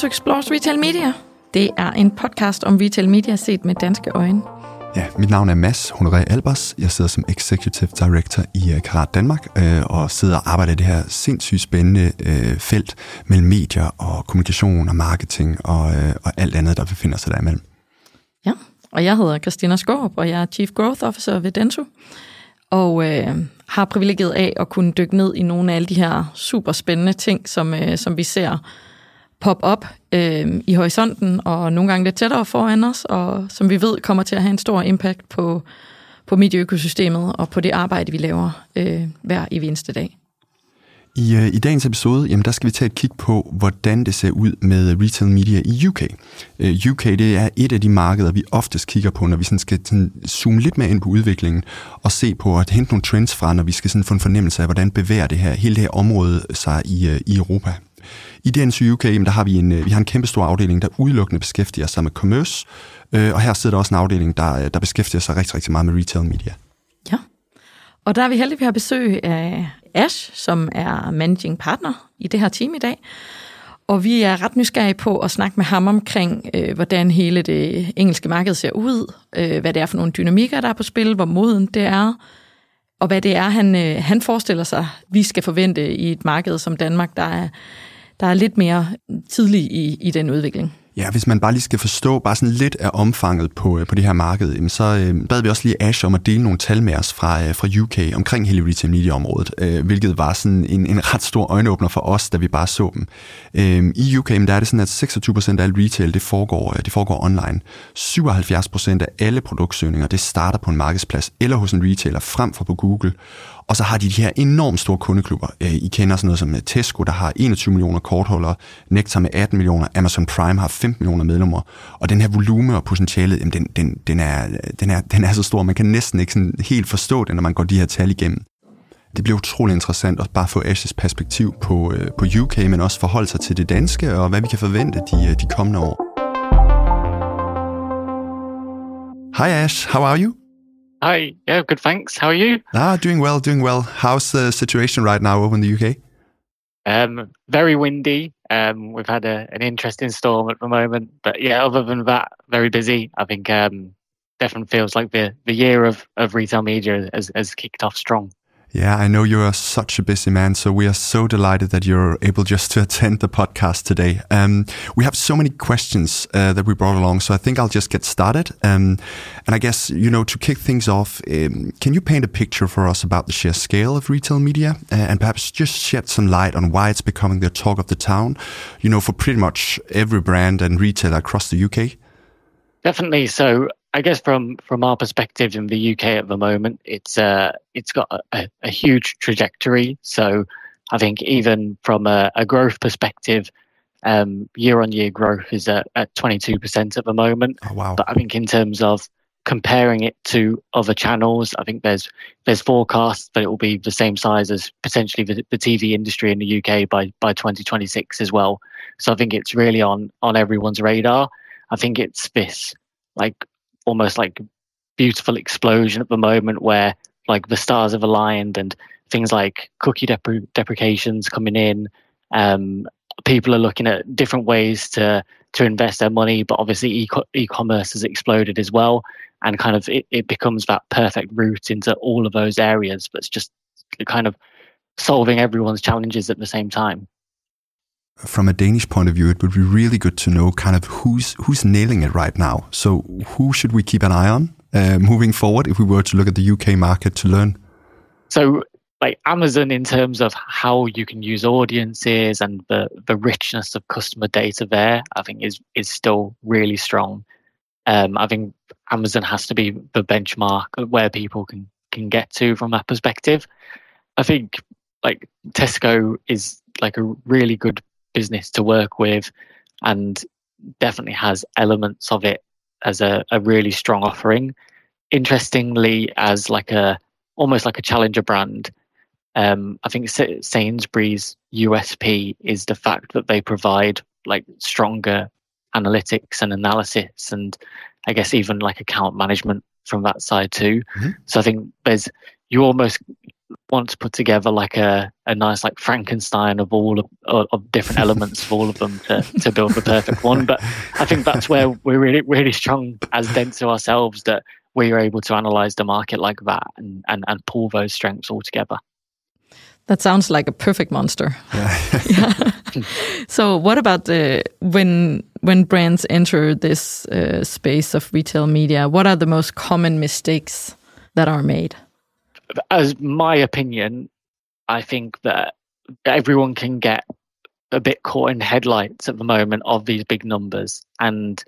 to Explores Retail Media. Det er en podcast om retail media set med danske øjne. Ja, mit navn er Mads Honoré Albers. Jeg sidder som Executive Director i uh, Karat Danmark øh, og sidder og arbejder i det her sindssygt spændende øh, felt mellem medier og kommunikation og marketing og, øh, og alt andet, der befinder sig derimellem. Ja, og jeg hedder Christina Skorp, og jeg er Chief Growth Officer ved Denso. Og øh, har privilegiet af at kunne dykke ned i nogle af alle de her super spændende ting, som, øh, som vi ser pop op øh, i horisonten, og nogle gange lidt tættere foran os, og som vi ved kommer til at have en stor impact på, på medieøkosystemet og på det arbejde, vi laver øh, hver i eneste dag. I, øh, I dagens episode, jamen, der skal vi tage et kig på, hvordan det ser ud med retail media i UK. Øh, UK det er et af de markeder, vi oftest kigger på, når vi sådan skal sådan, zoome lidt mere ind på udviklingen og se på at hente nogle trends fra, når vi skal sådan få en fornemmelse af, hvordan bevæger det her, hele det her område sig i, øh, i Europa. I DNC UK, jamen, der har vi en, øh, vi har en kæmpe stor afdeling, der udelukkende beskæftiger sig med commerce, uh, og her sidder der også en afdeling, der, øh, der beskæftiger sig rigtig, rigtig meget med retail media. Ja, og der er vi heldige, at vi har besøg af Ash, som er managing partner i det her team i dag. Og vi er ret nysgerrige på at snakke med ham omkring, øh, hvordan hele det engelske marked ser ud, øh, hvad det er for nogle dynamikker, der er på spil, hvor moden det er, og hvad det er, han, øh, han forestiller sig, vi skal forvente i et marked som Danmark, der er, der er lidt mere tidlig i, i den udvikling. Ja, hvis man bare lige skal forstå bare sådan lidt af omfanget på, øh, på det her marked, så øh, bad vi også lige Ash om at dele nogle tal med os fra, øh, fra UK omkring hele retail media-området, øh, hvilket var sådan en, en ret stor øjenåbner for os, da vi bare så dem. Øh, I UK der er det sådan, at 26% af alt retail, det foregår, øh, det foregår online. 77% af alle produktsøgninger, det starter på en markedsplads eller hos en retailer frem for på Google. Og så har de de her enormt store kundeklubber. Øh, I kender sådan noget som øh, Tesco, der har 21 millioner kortholdere, Nectar med 18 millioner, Amazon Prime har 15 millioner medlemmer. Og den her volume og potentialet, jamen den, den, den, er, den, er, den er så stor, man kan næsten ikke sådan helt forstå det, når man går de her tal igennem. Det bliver utrolig interessant at bare få Ashes perspektiv på, øh, på UK, men også forholde sig til det danske, og hvad vi kan forvente de, de kommende år. Hi Ash, how are you? Hi. Yeah, good. Thanks. How are you? Ah, doing well, doing well. How's the situation right now over in the UK? Um, very windy. Um, we've had a, an interesting storm at the moment, but yeah, other than that, very busy. I think um, definitely feels like the, the year of, of retail media has, has kicked off strong. Yeah, I know you are such a busy man, so we are so delighted that you're able just to attend the podcast today. Um, we have so many questions uh, that we brought along, so I think I'll just get started. Um, and I guess, you know, to kick things off, um, can you paint a picture for us about the sheer scale of retail media uh, and perhaps just shed some light on why it's becoming the talk of the town, you know, for pretty much every brand and retailer across the UK? Definitely. So I guess from from our perspective in the UK at the moment, it's uh it's got a, a huge trajectory. So I think even from a, a growth perspective, um, year on year growth is at, at 22% at the moment. Oh, wow. But I think in terms of comparing it to other channels, I think there's there's forecasts that it will be the same size as potentially the, the TV industry in the UK by by 2026 as well. So I think it's really on on everyone's radar. I think it's this like almost like beautiful explosion at the moment where like the stars have aligned and things like cookie depre- deprecations coming in. Um, people are looking at different ways to to invest their money, but obviously e- e-commerce has exploded as well, and kind of it, it becomes that perfect route into all of those areas. But it's just kind of solving everyone's challenges at the same time from a Danish point of view, it would be really good to know kind of who's who's nailing it right now. So who should we keep an eye on uh, moving forward if we were to look at the UK market to learn? So like Amazon in terms of how you can use audiences and the, the richness of customer data there, I think is is still really strong. Um, I think Amazon has to be the benchmark where people can can get to from that perspective. I think like Tesco is like a really good business to work with and definitely has elements of it as a, a really strong offering. Interestingly, as like a almost like a challenger brand, um, I think Sainsbury's USP is the fact that they provide like stronger analytics and analysis, and I guess even like account management from that side too. Mm-hmm. So I think there's you almost want to put together like a, a nice like Frankenstein of all of, of, of different elements of all of them to, to build the perfect one. But I think that's where we're really really strong as Dentsu ourselves that we are able to analyze the market like that and, and, and pull those strengths all together. That sounds like a perfect monster. Yeah. yeah. so, what about the when when brands enter this uh, space of retail media? What are the most common mistakes that are made? As my opinion, I think that everyone can get a bit caught in headlights at the moment of these big numbers, and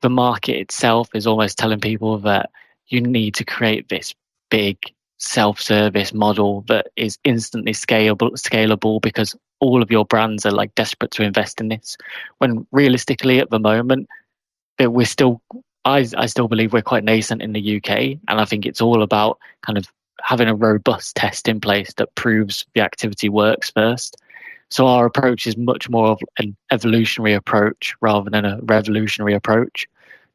the market itself is almost telling people that you need to create this big self-service model that is instantly scalable scalable because all of your brands are like desperate to invest in this. When realistically at the moment we're still I, I still believe we're quite nascent in the UK and I think it's all about kind of having a robust test in place that proves the activity works first so our approach is much more of an evolutionary approach rather than a revolutionary approach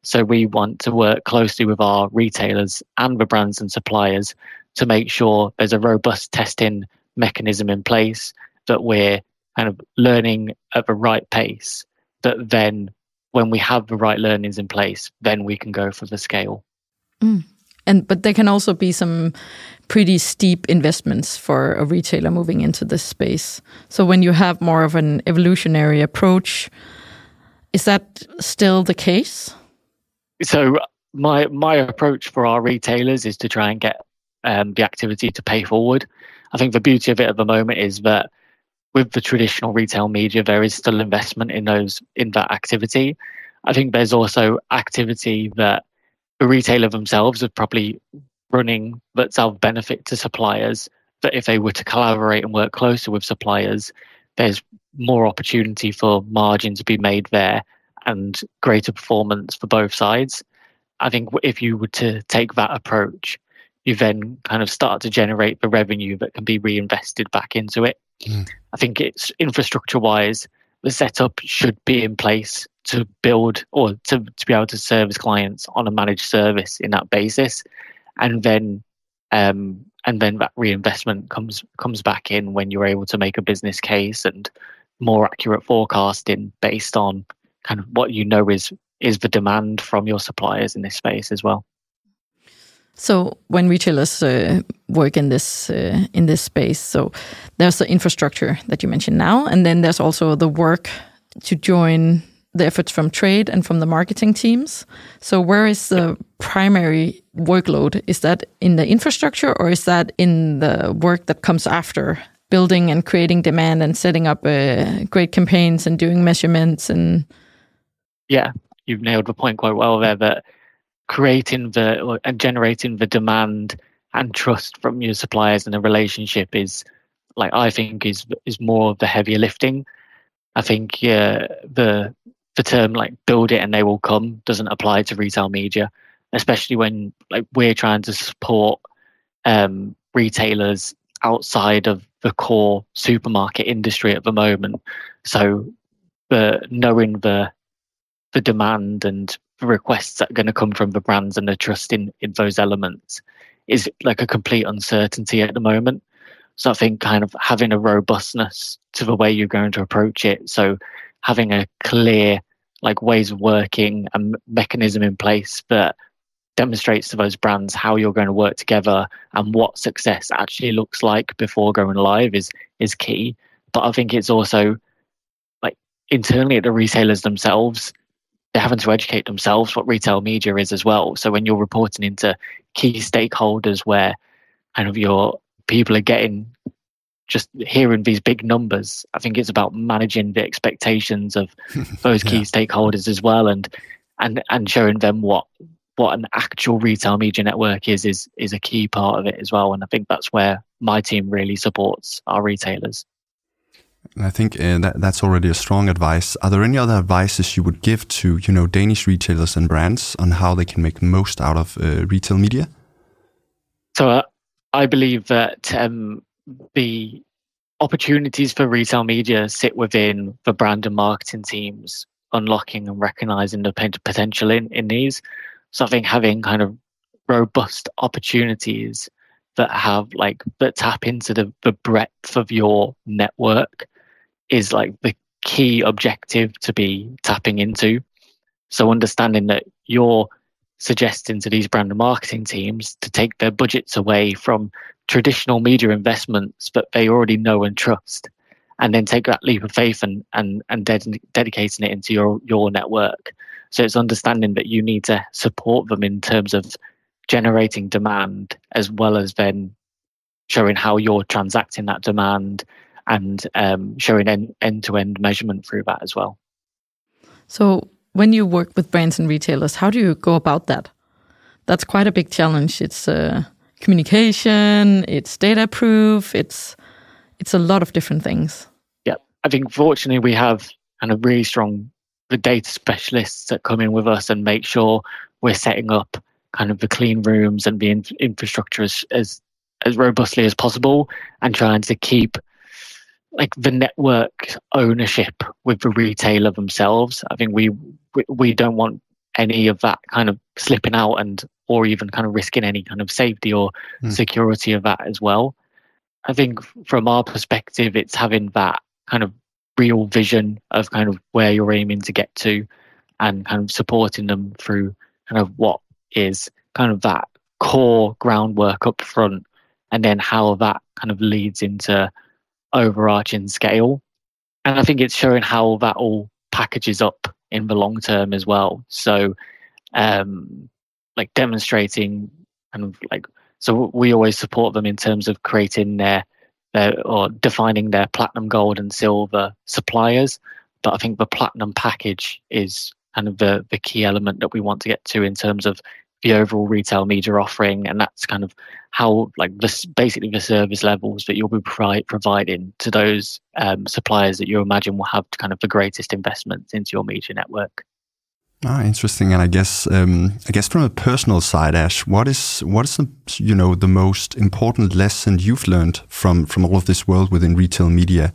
so we want to work closely with our retailers and the brands and suppliers to make sure there's a robust testing mechanism in place that we're kind of learning at the right pace. That then, when we have the right learnings in place, then we can go for the scale. Mm. And but there can also be some pretty steep investments for a retailer moving into this space. So when you have more of an evolutionary approach, is that still the case? so my my approach for our retailers is to try and get um, the activity to pay forward. I think the beauty of it at the moment is that with the traditional retail media, there is still investment in those in that activity. I think there's also activity that the retailer themselves are probably running that's of benefit to suppliers. That if they were to collaborate and work closer with suppliers, there's more opportunity for margin to be made there and greater performance for both sides. I think if you were to take that approach, you then kind of start to generate the revenue that can be reinvested back into it. Mm. I think it's infrastructure wise, the setup should be in place to build or to, to be able to service clients on a managed service in that basis. And then um, and then that reinvestment comes comes back in when you're able to make a business case and more accurate forecasting based on kind of what you know is is the demand from your suppliers in this space as well. So when retailers uh, work in this uh, in this space, so there's the infrastructure that you mentioned now, and then there's also the work to join the efforts from trade and from the marketing teams. So where is the primary workload? Is that in the infrastructure, or is that in the work that comes after building and creating demand and setting up uh, great campaigns and doing measurements and yeah, you've nailed the point quite well there. That creating the and generating the demand and trust from your suppliers and the relationship is like I think is is more of the heavier lifting. I think yeah, the the term like build it and they will come doesn't apply to retail media, especially when like we're trying to support um, retailers outside of the core supermarket industry at the moment. So the knowing the the demand and requests that are going to come from the brands and the trust in, in those elements is like a complete uncertainty at the moment. So I think kind of having a robustness to the way you're going to approach it. So having a clear like ways of working and mechanism in place that demonstrates to those brands how you're going to work together and what success actually looks like before going live is is key. But I think it's also like internally at the retailers themselves, they're having to educate themselves what retail media is as well. So when you're reporting into key stakeholders where kind of your people are getting just hearing these big numbers, I think it's about managing the expectations of those key yeah. stakeholders as well and and and showing them what what an actual retail media network is is is a key part of it as well. And I think that's where my team really supports our retailers. I think uh, that that's already a strong advice. Are there any other advices you would give to you know Danish retailers and brands on how they can make most out of uh, retail media? So uh, I believe that um, the opportunities for retail media sit within the brand and marketing teams unlocking and recognizing the potential in, in these. So I think having kind of robust opportunities that have like that tap into the, the breadth of your network is like the key objective to be tapping into. So understanding that you're suggesting to these brand and marketing teams to take their budgets away from traditional media investments that they already know and trust and then take that leap of faith and and and ded- dedicating it into your your network so it's understanding that you need to support them in terms of generating demand as well as then showing how you're transacting that demand and um, showing end to end measurement through that as well. So, when you work with brands and retailers, how do you go about that? That's quite a big challenge. It's uh, communication, it's data proof, it's it's a lot of different things. Yeah, I think fortunately we have kind of really strong the data specialists that come in with us and make sure we're setting up kind of the clean rooms and the in- infrastructure as, as as robustly as possible and trying to keep like the network ownership with the retailer themselves. I think we we, we don't want any of that kind of slipping out and or even kind of risking any kind of safety or mm. security of that as well. I think from our perspective, it's having that kind of real vision of kind of where you're aiming to get to and kind of supporting them through kind of what is kind of that core groundwork up front and then how that kind of leads into overarching scale. And I think it's showing how that all packages up in the long term as well. So, um, like demonstrating and like, so we always support them in terms of creating their, their or defining their platinum, gold, and silver suppliers. But I think the platinum package is kind of the, the key element that we want to get to in terms of the overall retail media offering, and that's kind of how like this basically the service levels that you'll be provide, providing to those um, suppliers that you imagine will have kind of the greatest investments into your media network. Ah, interesting. And I guess, um, I guess from a personal side, Ash, what is what is the you know the most important lesson you've learned from from all of this world within retail media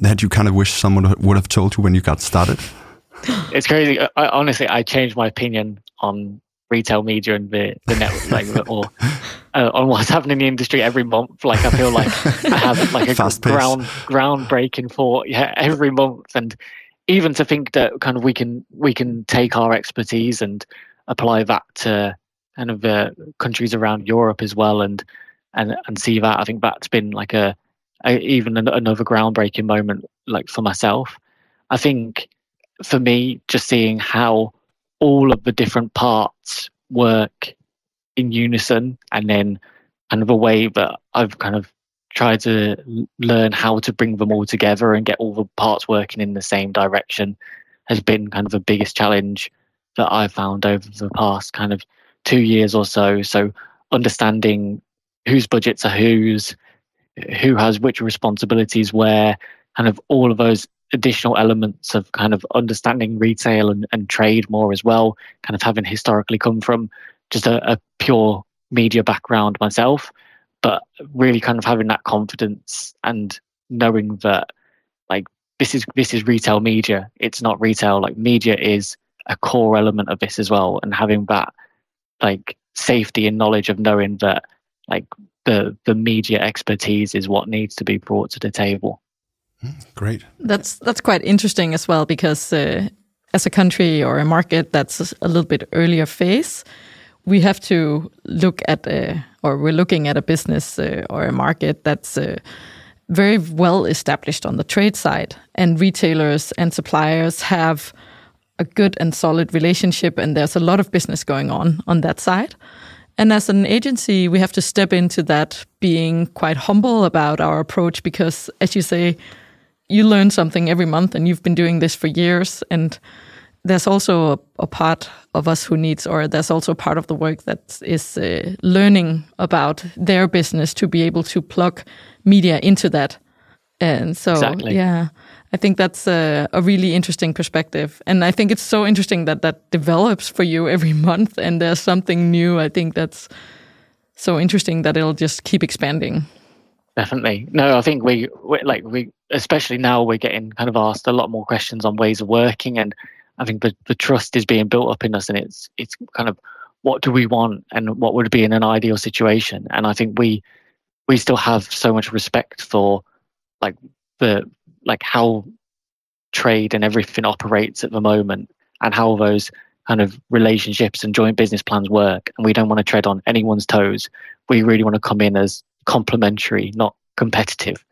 that you kind of wish someone would have told you when you got started? It's crazy. I, honestly, I changed my opinion on retail media and the, the network like or uh, on what's happening in the industry every month. Like i feel like i have like a Fast ground groundbreaking thought yeah every month. And even to think that kind of we can we can take our expertise and apply that to kind of uh, countries around europe as well and and and see that i think that's been like a, a even an, another groundbreaking moment like for myself. I think for me just seeing how all of the different parts work in unison and then kind of a way that I've kind of tried to learn how to bring them all together and get all the parts working in the same direction has been kind of the biggest challenge that I've found over the past kind of two years or so. So understanding whose budgets are whose, who has which responsibilities where, kind of all of those additional elements of kind of understanding retail and, and trade more as well, kind of having historically come from just a, a pure media background myself, but really kind of having that confidence and knowing that like this is this is retail media. It's not retail. Like media is a core element of this as well, and having that like safety and knowledge of knowing that like the the media expertise is what needs to be brought to the table. Great. That's that's quite interesting as well because uh, as a country or a market that's a little bit earlier phase, we have to look at a, or we're looking at a business uh, or a market that's uh, very well established on the trade side, and retailers and suppliers have a good and solid relationship, and there's a lot of business going on on that side. And as an agency, we have to step into that being quite humble about our approach because, as you say, you learn something every month and you've been doing this for years. And there's also a, a, part of us who needs or there's also part of the work that is uh, learning about their business to be able to plug media into that. And so exactly. yeah i think that's a, a, really interesting perspective. And i think it's so interesting that that develops for you every month and there's something new. I think that's so interesting that it'll just keep expanding Definitely. No, I think we, we like we especially now we're getting kind of asked a lot more questions on ways of working and I think the, the trust is being built up in us and it's it's kind of what do we want and what would be in an ideal situation. And I think we we still have so much respect for like the like how trade and everything operates at the moment and how those kind of relationships and joint business plans work and we don't want to tread on anyone's toes we really want to come in as complementary not competitive.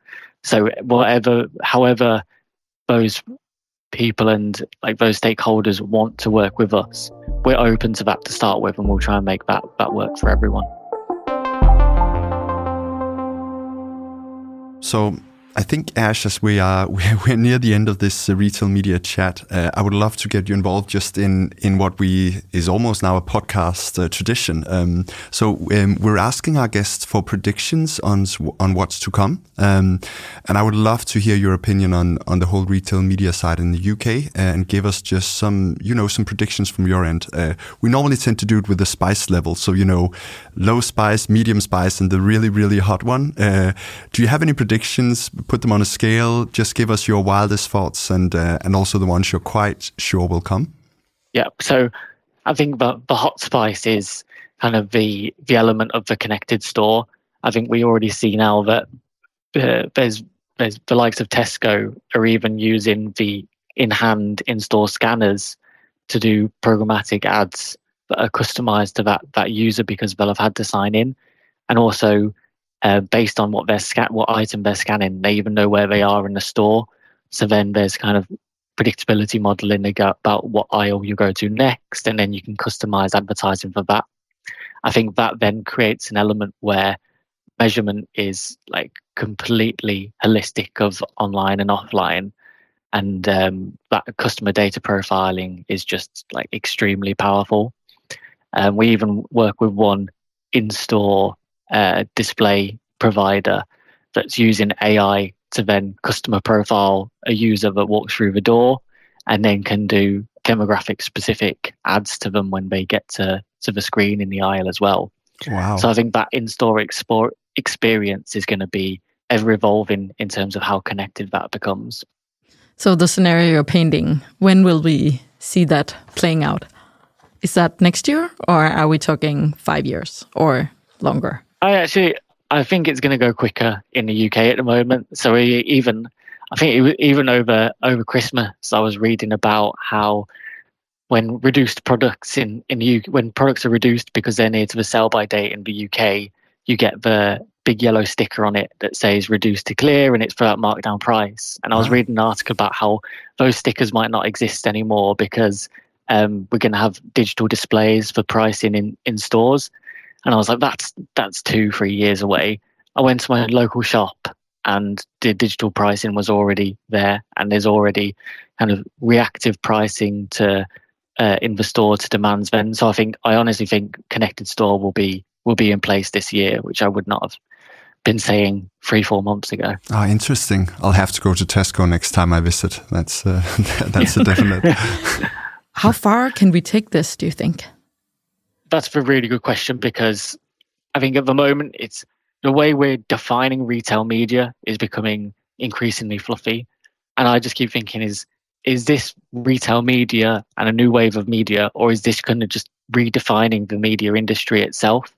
So whatever however those people and like those stakeholders want to work with us we're open to that to start with and we'll try and make that that work for everyone. So I think, Ash, as we are we're near the end of this uh, retail media chat, uh, I would love to get you involved just in in what we is almost now a podcast uh, tradition. Um, so um, we're asking our guests for predictions on on what's to come, um, and I would love to hear your opinion on on the whole retail media side in the UK uh, and give us just some you know some predictions from your end. Uh, we normally tend to do it with the spice level, so you know, low spice, medium spice, and the really really hot one. Uh, do you have any predictions? Put them on a scale. Just give us your wildest thoughts and uh, and also the ones you're quite sure will come. Yeah. So I think the the hot spice is kind of the the element of the connected store. I think we already see now that uh, there's there's the likes of Tesco are even using the in hand in store scanners to do programmatic ads that are customized to that that user because they'll have had to sign in, and also uh, based on what they're scan what item they're scanning. They even know where they are in the store. So then there's kind of predictability modeling about what aisle you go to next, and then you can customize advertising for that. I think that then creates an element where measurement is like completely holistic of online and offline and um, that customer data profiling is just like extremely powerful um, we even work with one in-store uh, display provider that's using AI to then customer profile a user that walks through the door and then can do demographic specific ads to them when they get to, to the screen in the aisle as well. Wow. So I think that in-store expo- experience is going to be ever evolving in terms of how connected that becomes. So the scenario you're painting, when will we see that playing out? Is that next year or are we talking five years or longer? I actually, I think it's going to go quicker in the UK at the moment. So even, I think even over over Christmas, I was reading about how when reduced products in in the UK, when products are reduced because they're near to the sell by date in the UK, you get the big yellow sticker on it that says reduced to clear and it's for that markdown price. And I was reading an article about how those stickers might not exist anymore because um, we're going to have digital displays for pricing in, in stores. And I was like, that's that's two, three years away. I went to my local shop and the digital pricing was already there and there's already kind of reactive pricing to uh, in the store to demands then. So I think I honestly think connected store will be will be in place this year, which I would not have been saying three, four months ago. Ah, interesting. I'll have to go to Tesco next time I visit. That's uh, that's a definite. How far can we take this? Do you think? That's a really good question because I think at the moment it's the way we're defining retail media is becoming increasingly fluffy. And I just keep thinking is is this retail media and a new wave of media, or is this kind of just redefining the media industry itself?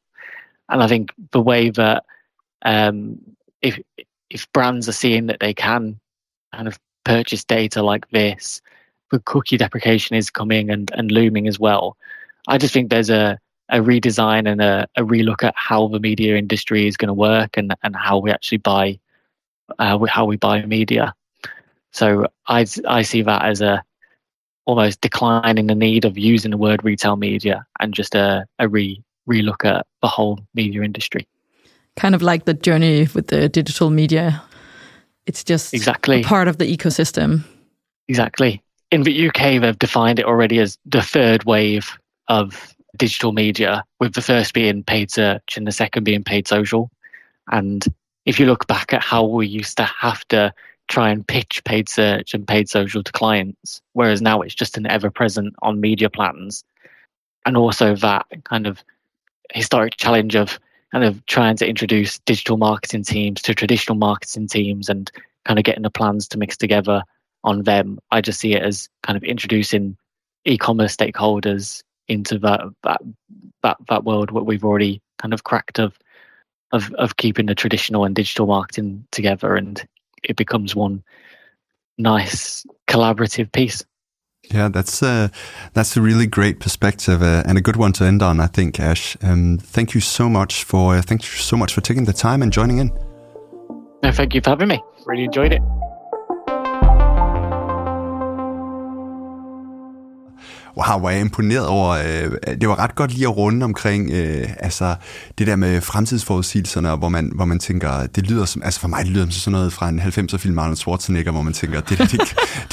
And I think the way that um, if if brands are seeing that they can kind of purchase data like this, the cookie deprecation is coming and, and looming as well. I just think there's a, a redesign and a, a relook at how the media industry is going to work and, and how we actually buy uh, how we buy media. So I, I see that as a almost decline in the need of using the word retail media and just a, a re relook at the whole media industry. Kind of like the journey with the digital media. It's just exactly part of the ecosystem. Exactly. In the UK, they've defined it already as the third wave of digital media, with the first being paid search and the second being paid social. And if you look back at how we used to have to try and pitch paid search and paid social to clients, whereas now it's just an ever present on media plans. And also that kind of historic challenge of kind of trying to introduce digital marketing teams to traditional marketing teams and kind of getting the plans to mix together on them. I just see it as kind of introducing e-commerce stakeholders into that that that that world what we've already kind of cracked of of of keeping the traditional and digital marketing together, and it becomes one nice collaborative piece. Yeah, that's a that's a really great perspective uh, and a good one to end on. I think, Ash. Um, thank you so much for uh, thank you so much for taking the time and joining in. No, thank you for having me. Really enjoyed it. Wow, hvor jeg imponeret over, øh, det var ret godt lige at runde omkring, øh, altså det der med fremtidsforudsigelserne, hvor man, hvor man tænker, det lyder som, altså for mig det lyder som sådan noget fra en 90'er film Arnold Schwarzenegger, hvor man tænker, det der, det,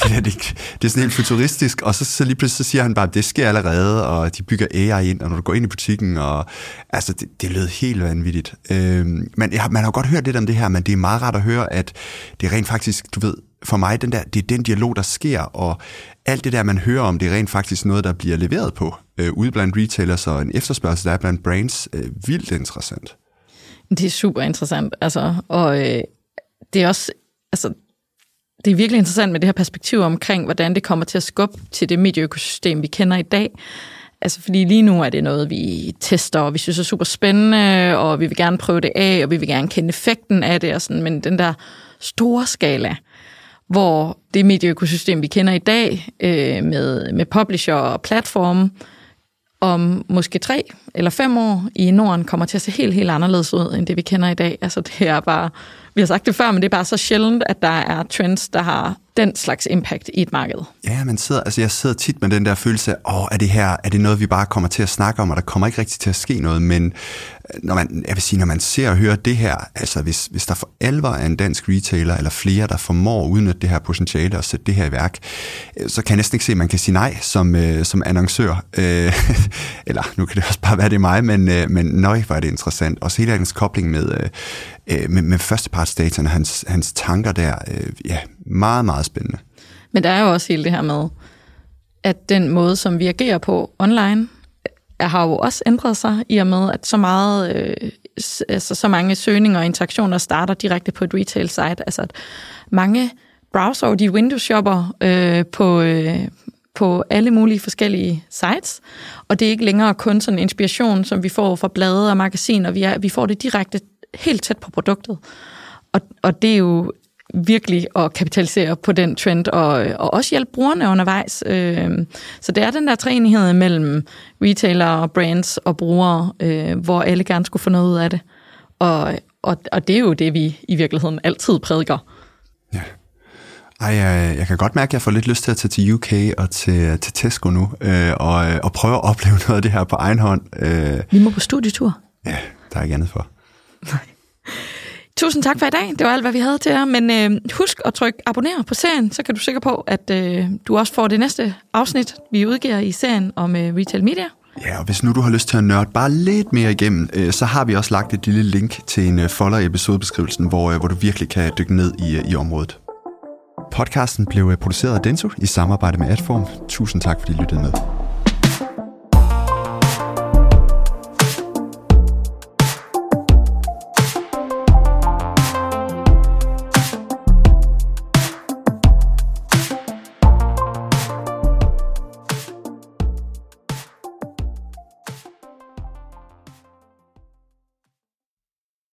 det, der, det, det er sådan helt futuristisk, og så, så lige pludselig så siger han bare, det sker allerede, og de bygger AI ind, og når du går ind i butikken, og altså det, det lød helt vanvittigt. Øh, men jeg, man har godt hørt lidt om det her, men det er meget rart at høre, at det rent faktisk, du ved, for mig, den der, det er den dialog, der sker, og alt det der, man hører om, det er rent faktisk noget, der bliver leveret på øh, ude blandt retailers, og en efterspørgsel, der er blandt brands, øh, vildt interessant. Det er super interessant, altså, og øh, det er også, altså, det er virkelig interessant med det her perspektiv omkring, hvordan det kommer til at skubbe til det medieøkosystem, vi kender i dag. Altså, fordi lige nu er det noget, vi tester, og vi synes er super spændende, og vi vil gerne prøve det af, og vi vil gerne kende effekten af det, og sådan, men den der store skala, hvor det medieøkosystem, vi kender i dag, øh, med, med publisher og platforme, om måske tre eller fem år i Norden kommer til at se helt, helt anderledes ud, end det vi kender i dag. Altså det er bare, vi har sagt det før, men det er bare så sjældent, at der er trends, der har den slags impact i et marked. Ja, man sidder, altså jeg sidder tit med den der følelse af, åh, er det her, er det noget, vi bare kommer til at snakke om, og der kommer ikke rigtig til at ske noget, men øh, når man, jeg vil sige, når man ser og hører det her, altså hvis, hvis der for alvor er en dansk retailer eller flere, der formår at udnytte det her potentiale og sætte det her i værk, øh, så kan jeg næsten ikke se, at man kan sige nej som, øh, som annoncør. Øh, eller nu kan det også bare være det mig, men, øh, men nøj, hvor er det interessant. Også hele hans kobling med, øh, øh med, med førstepartsdataen, hans, hans tanker der, øh, ja, meget, meget spændende. Men der er jo også hele det her med, at den måde, som vi agerer på online, har jo også ændret sig i og med, at så meget, øh, altså så mange søgninger og interaktioner starter direkte på et retail site. Altså at mange browser, de Windows shopper øh, på, øh, på alle mulige forskellige sites, og det er ikke længere kun sådan inspiration, som vi får fra blade og magasiner, vi, er, vi får det direkte helt tæt på produktet. Og, og det er jo virkelig at kapitalisere på den trend, og, og også hjælpe brugerne undervejs. Øh, så det er den der træenighed mellem retailer, brands og brugere, øh, hvor alle gerne skulle få noget ud af det. Og, og, og det er jo det, vi i virkeligheden altid prædiker. Ja. Ej, jeg, jeg kan godt mærke, at jeg får lidt lyst til at tage til UK og til, til Tesco nu, øh, og, og prøve at opleve noget af det her på egen hånd. Øh. Vi må på studietur. Ja, der er ikke andet for. Nej. Tusind tak for i dag. Det var alt, hvad vi havde til jer. Men øh, husk at trykke abonner på serien, så kan du sikre på, at øh, du også får det næste afsnit, vi udgiver i serien om øh, retail media. Ja, og hvis nu du har lyst til at nørde bare lidt mere igennem, øh, så har vi også lagt et lille link til en øh, folder i episodebeskrivelsen, hvor, øh, hvor du virkelig kan dykke ned i, øh, i området. Podcasten blev øh, produceret af Dento i samarbejde med Adform. Tusind tak, fordi I lyttede med.